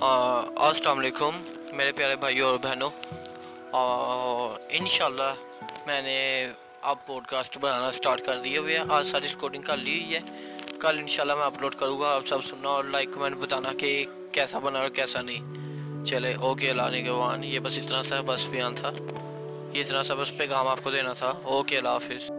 السلام علیکم، میرے پیارے بھائیوں اور بہنوں۔ اور انشاءاللہ میں نے اب پوڈ کاسٹ بنانا سٹارٹ کر دیے ہوئے ہیں آج ساری ریکارڈنگ کر لی ہے۔ کل انشاءاللہ میں اپلوڈ کروں گا، آپ سب سننا اور لائک کمنٹ بتانا کہ کیسا بنا اور کیسا نہیں۔ چلے اوکے اللہ کے وان یہ بس اتنا سا بس بیان تھا۔ یہ اتنا سا بس پیغام آپ کو دینا تھا۔ اوکے اللہ حافظ۔